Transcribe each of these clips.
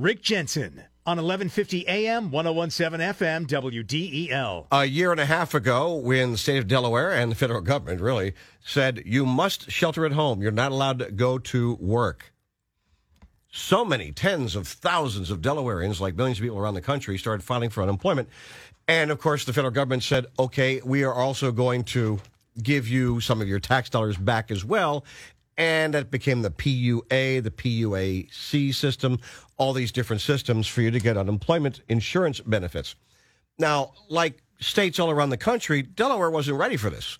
Rick Jensen on 1150 AM, 1017 FM, WDEL. A year and a half ago, when the state of Delaware and the federal government really said you must shelter at home, you're not allowed to go to work. So many tens of thousands of Delawareans, like millions of people around the country, started filing for unemployment. And of course, the federal government said, okay, we are also going to give you some of your tax dollars back as well and that became the PUA, the PUAC system, all these different systems for you to get unemployment insurance benefits. Now, like states all around the country, Delaware wasn't ready for this.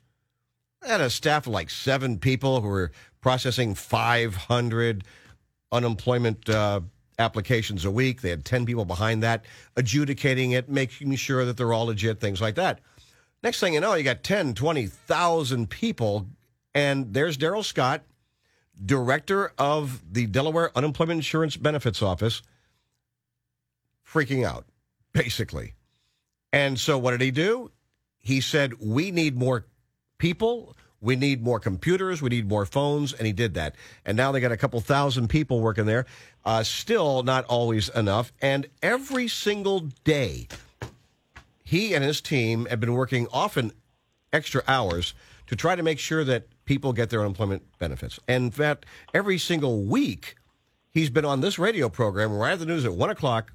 They had a staff of like seven people who were processing 500 unemployment uh, applications a week. They had 10 people behind that, adjudicating it, making sure that they're all legit, things like that. Next thing you know, you got 10, 20,000 people, and there's Darryl Scott director of the Delaware Unemployment Insurance Benefits Office, freaking out, basically. And so what did he do? He said, We need more people. We need more computers. We need more phones. And he did that. And now they got a couple thousand people working there. Uh, still not always enough. And every single day, he and his team have been working often extra hours to try to make sure that people get their unemployment benefits. And in fact, every single week, he's been on this radio program right at the news at one o'clock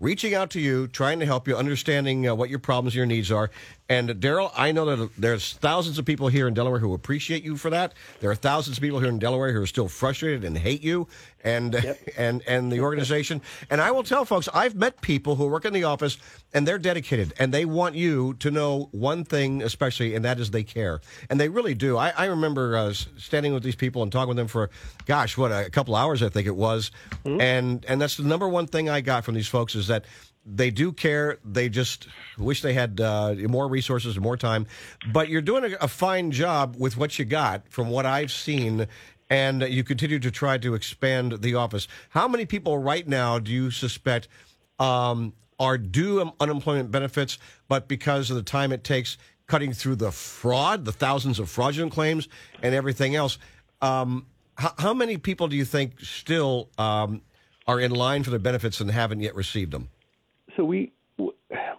reaching out to you, trying to help you, understanding uh, what your problems, your needs are. And Darryl, I know that there's thousands of people here in Delaware who appreciate you for that. There are thousands of people here in Delaware who are still frustrated and hate you and yep. and and the organization. And I will tell folks, I've met people who work in the office and they're dedicated and they want you to know one thing especially, and that is they care, and they really do. I, I remember uh, standing with these people and talking with them for, gosh, what a couple hours I think it was, mm-hmm. and and that's the number one thing I got from these folks is that they do care. They just wish they had uh, more resources and more time. But you're doing a, a, fine job with what you got, from what I've seen, and you continue to try to expand the office. How many people right now do you suspect um, are due unemployment benefits, but because of the time it takes cutting through the fraud, the thousands of fraudulent claims, and everything else? Um, how, how, many people do you think still um, are in line for the benefits and haven't yet received them? so we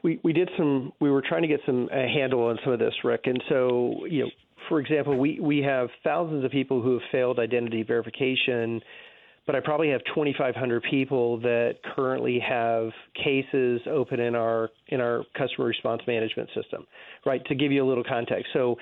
we we did some we were trying to get some a handle on some of this rick and so you know for example we we have thousands of people who have failed identity verification but I probably have 2,500 people that currently have cases open in our in our customer response management system, right? To give you a little context, so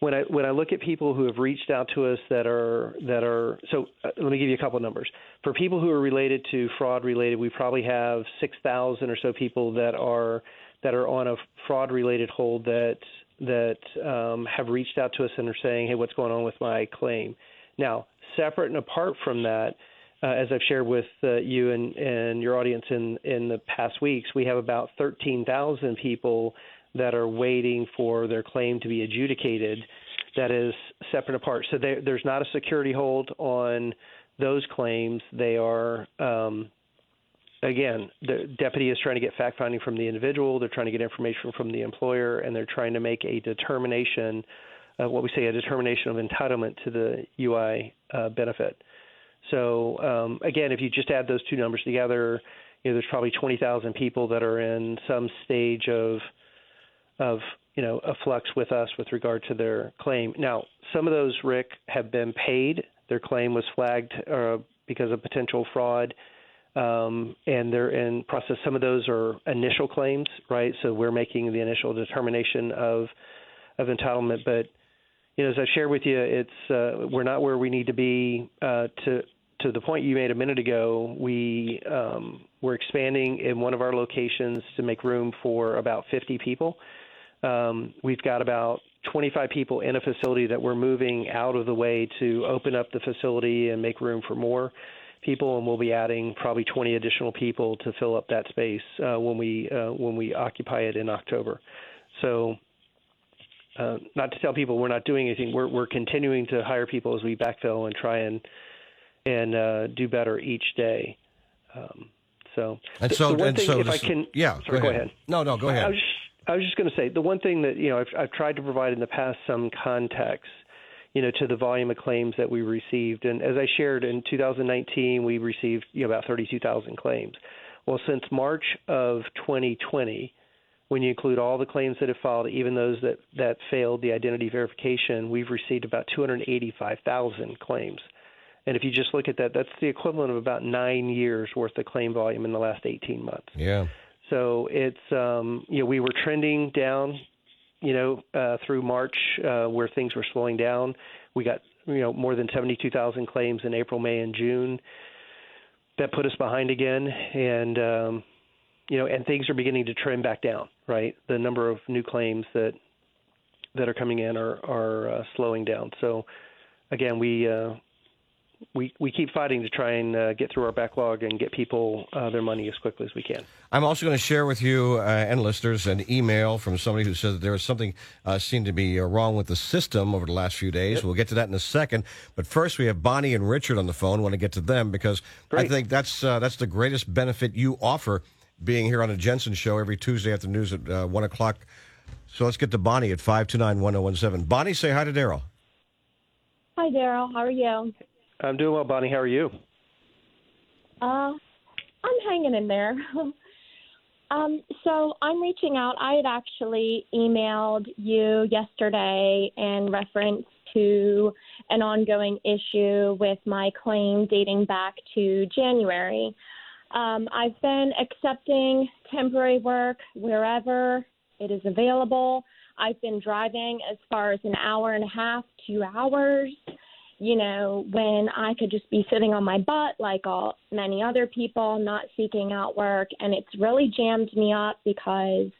when I when I look at people who have reached out to us that are that are so uh, let me give you a couple of numbers. For people who are related to fraud related, we probably have 6,000 or so people that are that are on a fraud related hold that that um, have reached out to us and are saying, "Hey, what's going on with my claim?" Now, separate and apart from that, uh, as I've shared with uh, you and, and your audience in in the past weeks, we have about 13,000 people that are waiting for their claim to be adjudicated that is separate and apart. So there, there's not a security hold on those claims. They are, um, again, the deputy is trying to get fact finding from the individual, they're trying to get information from the employer, and they're trying to make a determination, uh, what we say, a determination of entitlement to the UI uh, benefit. So, um, again, if you just add those two numbers together, you know, there's probably 20,000 people that are in some stage of of you know a flux with us with regard to their claim. Now, some of those, Rick, have been paid. Their claim was flagged uh, because of potential fraud, um, and they're in process. Some of those are initial claims, right? So we're making the initial determination of of entitlement. But you know, as I shared with you, it's uh, we're not where we need to be uh, to to the point you made a minute ago, we um, we're expanding in one of our locations to make room for about 50 people. Um, we've got about 25 people in a facility that we're moving out of the way to open up the facility and make room for more people, and we'll be adding probably 20 additional people to fill up that space uh, when we uh, when we occupy it in October. So. Uh, not to tell people we're not doing anything. We're we're continuing to hire people as we backfill and try and and uh, do better each day. Um, so, and so, and thing, so, if I can, yeah, sorry, go, ahead. ahead. No, no, go ahead. I was just, I was just going to say the one thing that you know I've, I've tried to provide in the past some context. You know, to the volume of claims that we received. And as I shared in 2019, we received you know, about 32,000 claims. Well, since March of 2020, when you include all the claims that have filed, even those that, that failed the identity verification, we've received about 285,000 claims. And if you just look at that, that's the equivalent of about nine years worth of claim volume in the last 18 months. Yeah. So it's um, you know we were trending down, you know, uh, through March uh, where things were slowing down. We got you know more than 72,000 claims in April, May, and June. That put us behind again, and um, you know, and things are beginning to trend back down. Right, the number of new claims that that are coming in are are uh, slowing down. So again, we uh, we we keep fighting to try and uh, get through our backlog and get people uh, their money as quickly as we can. I'm also going to share with you uh, and listeners an email from somebody who said that there was something uh, seemed to be uh, wrong with the system over the last few days. Yep. We'll get to that in a second. But first, we have Bonnie and Richard on the phone. I want to get to them because Great. I think that's uh, that's the greatest benefit you offer being here on a Jensen Show every Tuesday afternoons at one o'clock. So let's get to Bonnie at five two nine one zero oh one seven. Bonnie, say hi to Darryl. Hi, Darryl. How are you? I'm doing well, Bonnie. How are you? Uh, I'm hanging in there. um, so I'm reaching out. I had actually emailed you yesterday in reference to an ongoing issue with my claim dating back to January. Um, I've been accepting temporary work wherever it is available. I've been driving as far as an hour and a half, two hours you know, when I could just be sitting on my butt like all many other people, not seeking out work. And it's really jammed me up because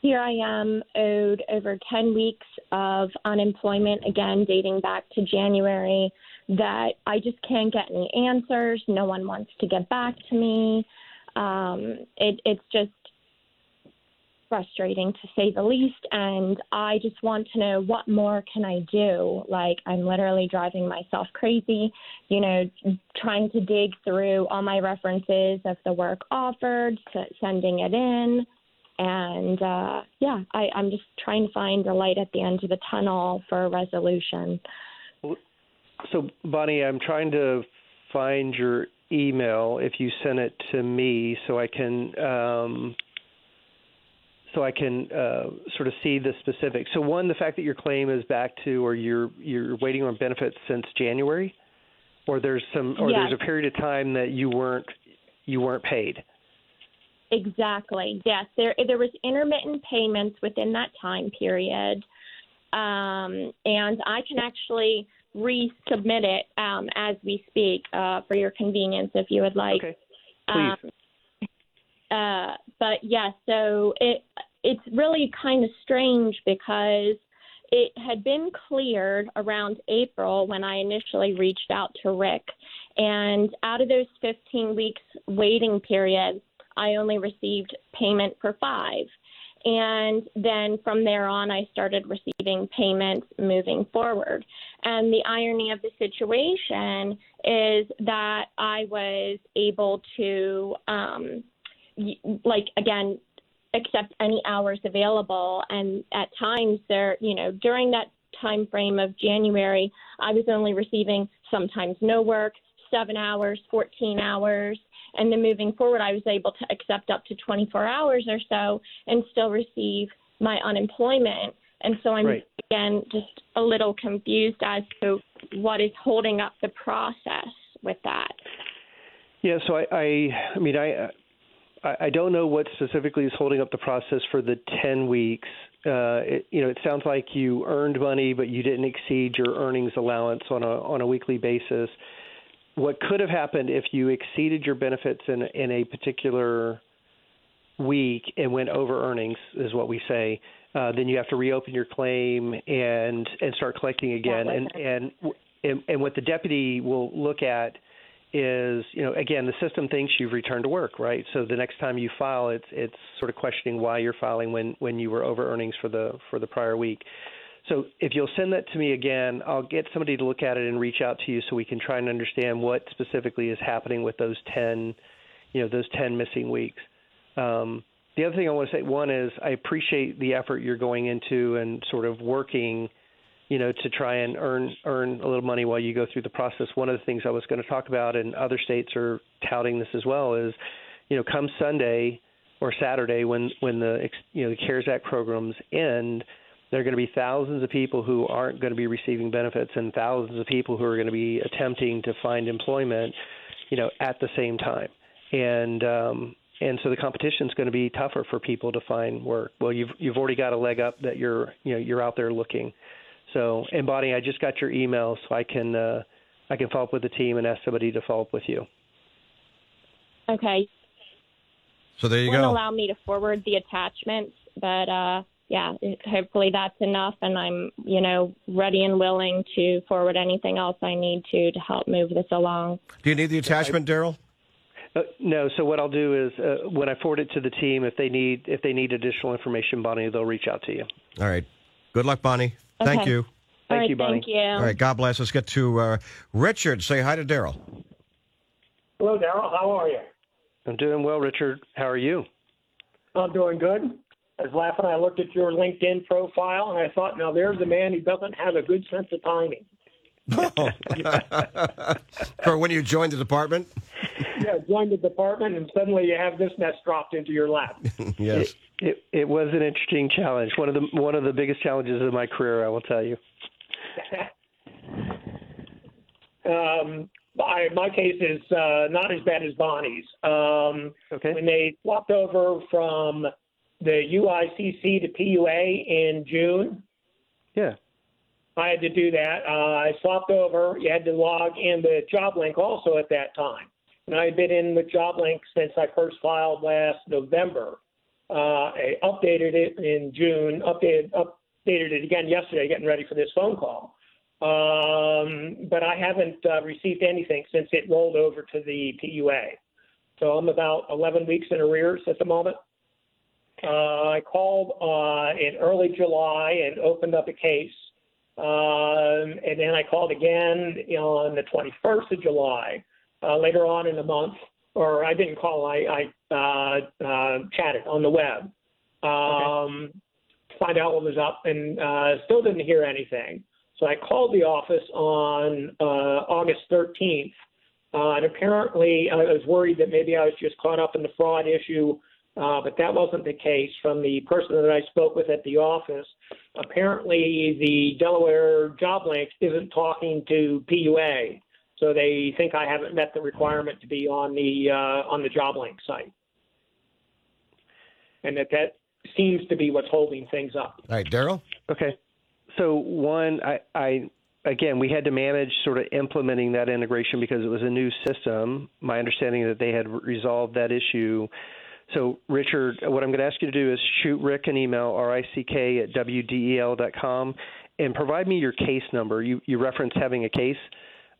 here I am owed over 10 weeks of unemployment, again, dating back to January, that I just can't get any answers. No one wants to get back to me. Um, it, it's just frustrating to say the least and I just want to know what more can I do? Like I'm literally driving myself crazy you know trying to dig through all my references of the work offered sending it in and uh, yeah I, I'm just trying to find a light at the end of the tunnel for a resolution so Bonnie I'm trying to find your email if you send it to me so I can um, so I can uh, sort of see the specifics. So one, the fact that your claim is back to, or you're you're waiting on benefits since January, or there's some, or yes. there's a period of time that you weren't you weren't paid. Exactly. Yes, there there was intermittent payments within that time period, um, and I can actually resubmit it um, as we speak uh, for your convenience if you would like. Okay. Please. Uh, but yeah, so it it's really kind of strange because it had been cleared around April when I initially reached out to Rick, and out of those 15 weeks waiting period, I only received payment for five. And then from there on, I started receiving payments moving forward. And the irony of the situation is that I was able to um, like again accept any hours available and at times there you know during that time frame of January I was only receiving sometimes no work 7 hours 14 hours and then moving forward I was able to accept up to 24 hours or so and still receive my unemployment and so I'm right. again just a little confused as to what is holding up the process with that. Yeah, so I, I, I mean, I, I don't know what specifically is holding up the process for the 10 weeks. Uh, it, you know, it sounds like you earned money, but you didn't exceed your earnings allowance on a on a weekly basis. What could have happened if you exceeded your benefits in in a particular week and went over earnings, is what we say. Uh, then you have to reopen your claim and and start collecting again. And and and, and what the deputy will look at is you know again the system thinks you've returned to work right? So the next time you file it's it's sort of questioning why you're filing when when you were over earnings for the for the prior week. So if you'll send that to me again I'll get somebody to look at it and reach out to you so we can try and understand what specifically is happening with those 10 you know those 10 missing weeks. Um, the other thing I want to say one is I appreciate the effort you're going into and sort of working you know, to try and earn earn a little money while you go through the process. One of the things I was going to talk about, and other states are touting this as well, is, you know, come Sunday or Saturday when when the you know the CARES Act programs end, there are going to be thousands of people who aren't going to be receiving benefits and thousands of people who are going to be attempting to find employment, you know, at the same time. And um, and so the competition is going to be tougher for people to find work. Well, you've you've already got a leg up that you're you know you're out there looking. So, and Bonnie, I just got your email, so I can uh, I can follow up with the team and ask somebody to follow up with you. Okay. So there you go. Won't go. allow me to forward the attachments, but uh, yeah, it- hopefully that's enough, and I'm you know ready and willing to forward anything else I need to to help move this along. Do you need the attachment, Darryl? Uh, no, so what I'll do is uh, when I forward it to the team, if they need if they need additional information, Bonnie, they'll reach out to you. All right. Good luck, Bonnie. Thank Okay. you. Thank right, you, Bonnie. Thank you. All right. God bless. Let's get to uh, Richard. Say hi to Darryl. Hello, Darryl. How are you? I'm doing well, Richard. How are you? I'm doing good. I was laughing. I looked at your LinkedIn profile and I thought, now there's a man who doesn't have a good sense of timing. For when you joined the department? Yeah, joined the department and suddenly you have this mess dropped into your lap. yes. It it was an interesting challenge. One of the one of the biggest challenges of my career, I will tell you. um, I, my case is uh, not as bad as Bonnie's. Um, Okay. When they swapped over from the UICC to PUA in June, Yeah. I had to do that. Uh, I swapped over. You had to log in with JobLink also at that time. And I had been in with JobLink since I first filed last November. Uh, I updated it in June, updated, updated it again yesterday, getting ready for this phone call. Um, but I haven't uh, received anything since it rolled over to the PUA. So I'm about 11 weeks in arrears at the moment. Uh, I called uh, in early July and opened up a case. Um, and then I called again on the 21st of July, uh, later on in the month. Or I didn't call, I, I chatted on the web. Um, to Find out what was up and uh, still didn't hear anything. So I called the office on uh, August 13th. Uh, and apparently, I was worried that maybe I was just caught up in the fraud issue uh, but that wasn't the case. From the person that I spoke with at the office, apparently the Delaware Job Link isn't talking to PUA, so they think I haven't met the requirement to be on the uh, on the Job Link site, and that that seems to be what's holding things up. All right, Darryl. Okay. So one, I, I again, we had to manage sort of implementing that integration because it was a new system. My understanding that they had resolved that issue. So, Richard, what I'm going to ask you to do is shoot Rick an email, R-I-C-K at WDEL.com, and provide me your case number. You, you reference having a case,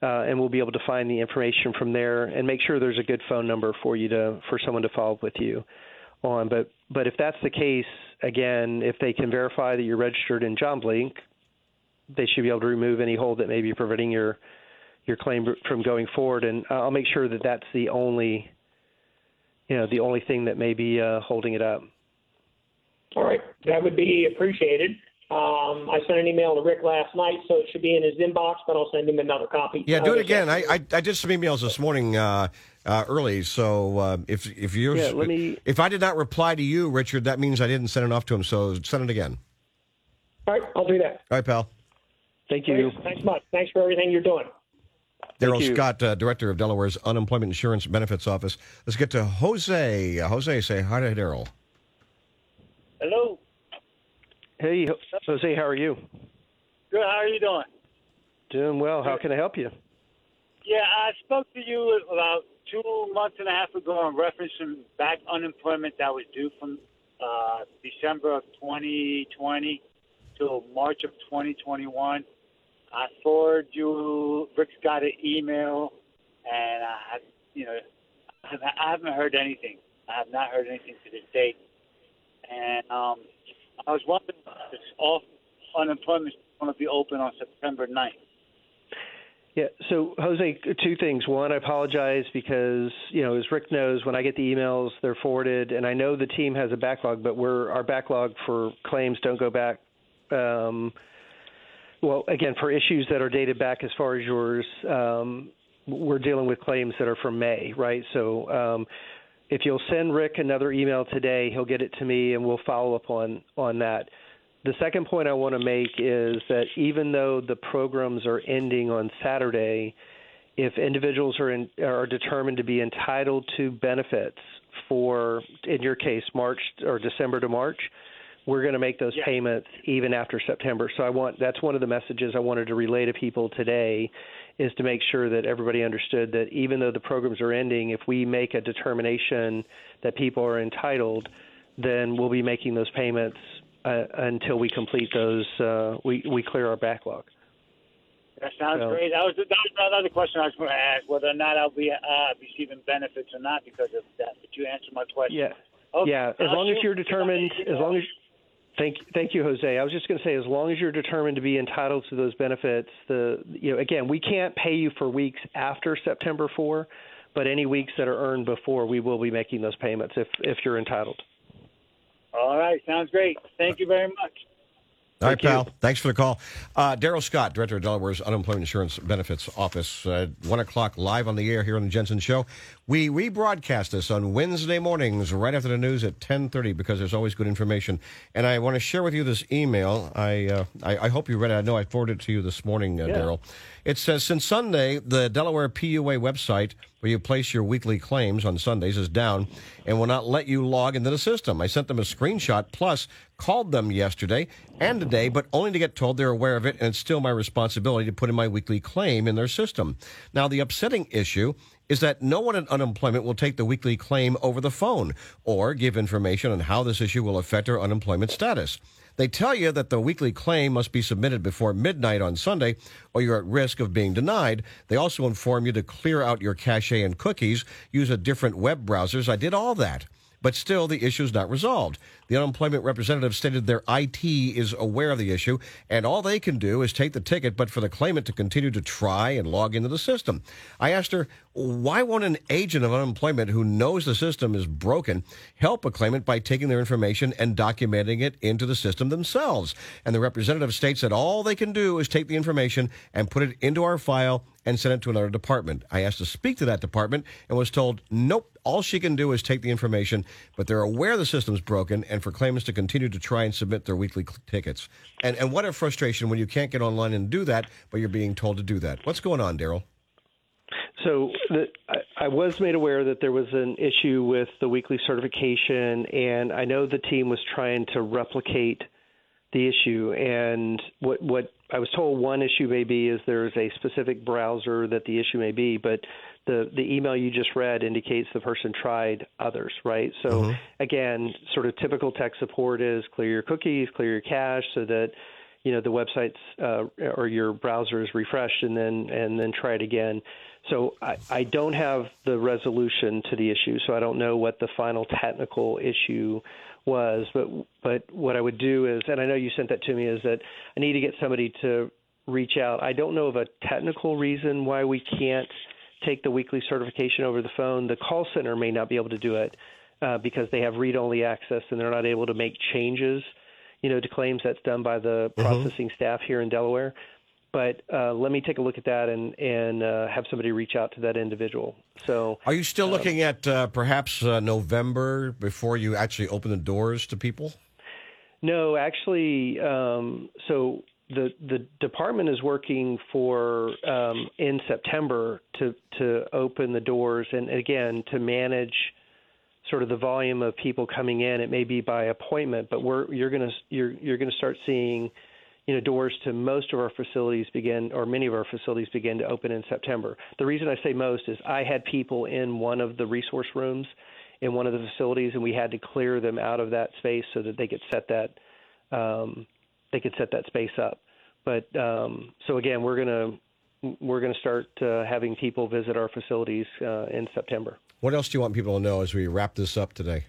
uh, and we'll be able to find the information from there and make sure there's a good phone number for you to for someone to follow up with you on. But but if that's the case, again, if they can verify that you're registered in JobLink, they should be able to remove any hold that may be preventing your your claim from going forward. And I'll make sure that that's the only you know the only thing that may be uh, holding it up. All right, that would be appreciated. Um, I sent an email to Rick last night, so it should be in his inbox, but I'll send him another copy. Yeah, do Uh, it again. I, I I did some emails this morning uh, uh, early, so uh, if if you Yeah, let me- if I did not reply to you, Richard, that means I didn't send it off to him. So send it again. All right, I'll do that. All right, pal. Thank you. Thanks, thanks much. Thanks for everything you're doing. Darryl. Scott, uh, director of Delaware's Unemployment Insurance Benefits Office. Let's get to Jose. Uh, Jose, say hi to Darryl. Hello. Hey, Jose, how are you? Good. How are you doing? Doing well. How can I help you? Yeah, I spoke to you about two months and a half ago in reference to back unemployment that was due from uh, December of 2020 to March of 2021. I forwarded you. Rick's got an email, and I, you know, I haven't heard anything. I have not heard anything to this date. And um, I was wondering if this off unemployment is going to be open on September 9th. Yeah. So, Jose, two things. One, I apologize because you know, as Rick knows, when I get the emails, they're forwarded, and I know the team has a backlog, but we're our backlog for claims don't go back um, well, again, for issues that are dated back as far as yours, um, we're dealing with claims that are from May, right? So um, if you'll send Rick another email today, he'll get it to me, and we'll follow up on on that. The second point I want to make is that even though the programs are ending on Saturday, if individuals are in, are determined to be entitled to benefits for, in your case, March or December to March, we're going to make those Yeah. payments even after September. So I want that's one of the messages I wanted to relay to people today is to make sure that everybody understood that even though the programs are ending, if we make a determination that people are entitled, then we'll be making those payments uh, until we complete those. Uh, we we clear our backlog. That sounds So- great. That was that was another question I was going to ask whether or not I'll be uh, receiving benefits or not because of that. But you answered my question. Yeah. Okay. Yeah, as I'll long as you're determined, as long as thank thank you, Jose. I was just going to say, as long as you're determined to be entitled to those benefits, the you know again, we can't pay you for weeks after September four, but any weeks that are earned before, we will be making those payments if if you're entitled. All right, sounds great. Thank you very much. All right, Thank you. pal. Thanks for the call. Uh, Darryl Scott, Director of Delaware's Unemployment Insurance Benefits Office, uh, 1 o'clock live on the air here on the Jensen Show. We rebroadcast this on Wednesday mornings right after the news at 10.30 because there's always good information. And I want to share with you this email. I, uh, I, I hope you read it. I know I forwarded it to you this morning, uh, Yeah. Darryl. It says, since Sunday, the Delaware PUA website where you place your weekly claims on Sundays is down and will not let you log into the system. I sent them a screenshot plus called them yesterday and today, but only to get told they're aware of it and it's still my responsibility to put in my weekly claim in their system. Now, the upsetting issue is that no one at unemployment will take the weekly claim over the phone or give information on how this issue will affect our unemployment status. They tell you that the weekly claim must be submitted before midnight on Sunday or you're at risk of being denied. They also inform you to clear out your cache and cookies, use a different web browsers. I did all that. But still, the issue is not resolved. The unemployment representative stated their IT is aware of the issue, and all they can do is take the ticket, but for the claimant to continue to try and log into the system. I asked her, why won't an agent of unemployment who knows the system is broken help a claimant by taking their information and documenting it into the system themselves? And the representative states that all they can do is take the information and put it into our file and send it to another department. I asked to speak to that department and was told, nope, all she can do is take the information, but they're aware the system's broken and for claimants to continue to try and submit their weekly tickets. And, and what a frustration when you can't get online and do that, but you're being told to do that. What's going on, Darryl? So the, I, I was made aware that there was an issue with the weekly certification, and I know the team was trying to replicate the issue. And what what I was told one issue may be is there's a specific browser that the issue may be, but the the email you just read indicates the person tried others, right? So again, sort of typical tech support is clear your cookies, clear your cache, so that you know the website's uh, or your browser is refreshed, and then and then try it again. So I, I don't have the resolution to the issue, so I don't know what the final technical issue was. But but what I would do is, and I know you sent that to me, is that I need to get somebody to reach out. I don't know of a technical reason why we can't take the weekly certification over the phone. The call center may not be able to do it uh, because they have read-only access and they're not able to make changes, you know, to claims that's done by the processing staff here in Delaware. But uh, let me take a look at that and and uh, have somebody reach out to that individual. So Are you still looking at uh, perhaps uh, November before you actually open the doors to people? No, actually, um, so the the department is working for um, in September to to open the doors and again to manage sort of the volume of people coming in. It may be by appointment, but we're you're gonna you're you're gonna start seeing you know doors to most of our facilities begin or many of our facilities begin to open in September. The reason I say most is I had people in one of the resource rooms in one of the facilities and we had to clear them out of that space so that they could set that um, they could set that space up. But um, so again, we're gonna we're gonna start uh, having people visit our facilities uh, in September. What else do you want people to know as we wrap this up today?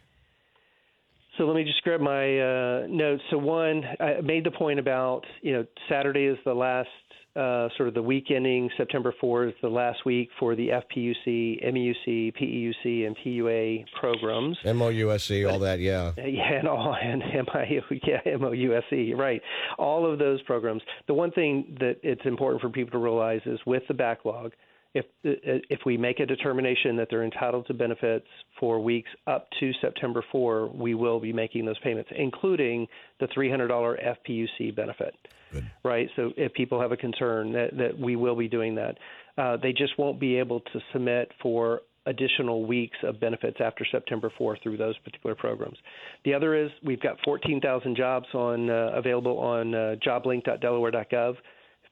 So let me just grab my uh, notes. So one, I made the point about you know Saturday is the last uh, sort of the week ending September 4th, the last week for the FPUC, MEUC, PEUC, and PUA programs. MOUSC, all that, yeah. Yeah, and all and MIU, yeah, MOUSE, right. All of those programs. The one thing that it's important for people to realize is with the backlog, if if we make a determination that they're entitled to benefits for weeks up to September 4, we will be making those payments, including the $300 FPUC benefit. Good. Right. So if people have a concern, that, that we will be doing that. Uh, they just won't be able to submit for additional weeks of benefits after September 4 through those particular programs. The other is we've got 14,000 jobs on uh, available on uh, joblink.delaware.gov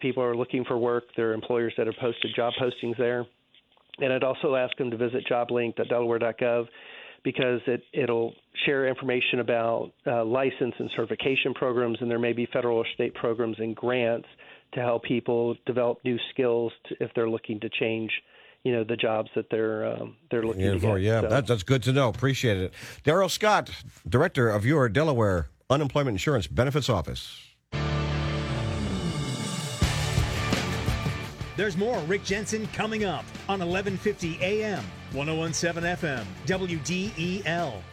people are looking for work, there are employers that have posted job postings there. And I'd also ask them to visit joblink.delaware.gov because it, it'll share information about uh, license and certification programs, and there may be federal or state programs and grants to help people develop new skills to, if they're looking to change you know the jobs that they're um, they're looking yeah, get. Yeah, so. that, that's good to know. Appreciate it. Darryl Scott, director of your Delaware Unemployment Insurance Benefits Office. There's more Rick Jensen coming up on 1150 AM, 1017 FM, WDEL.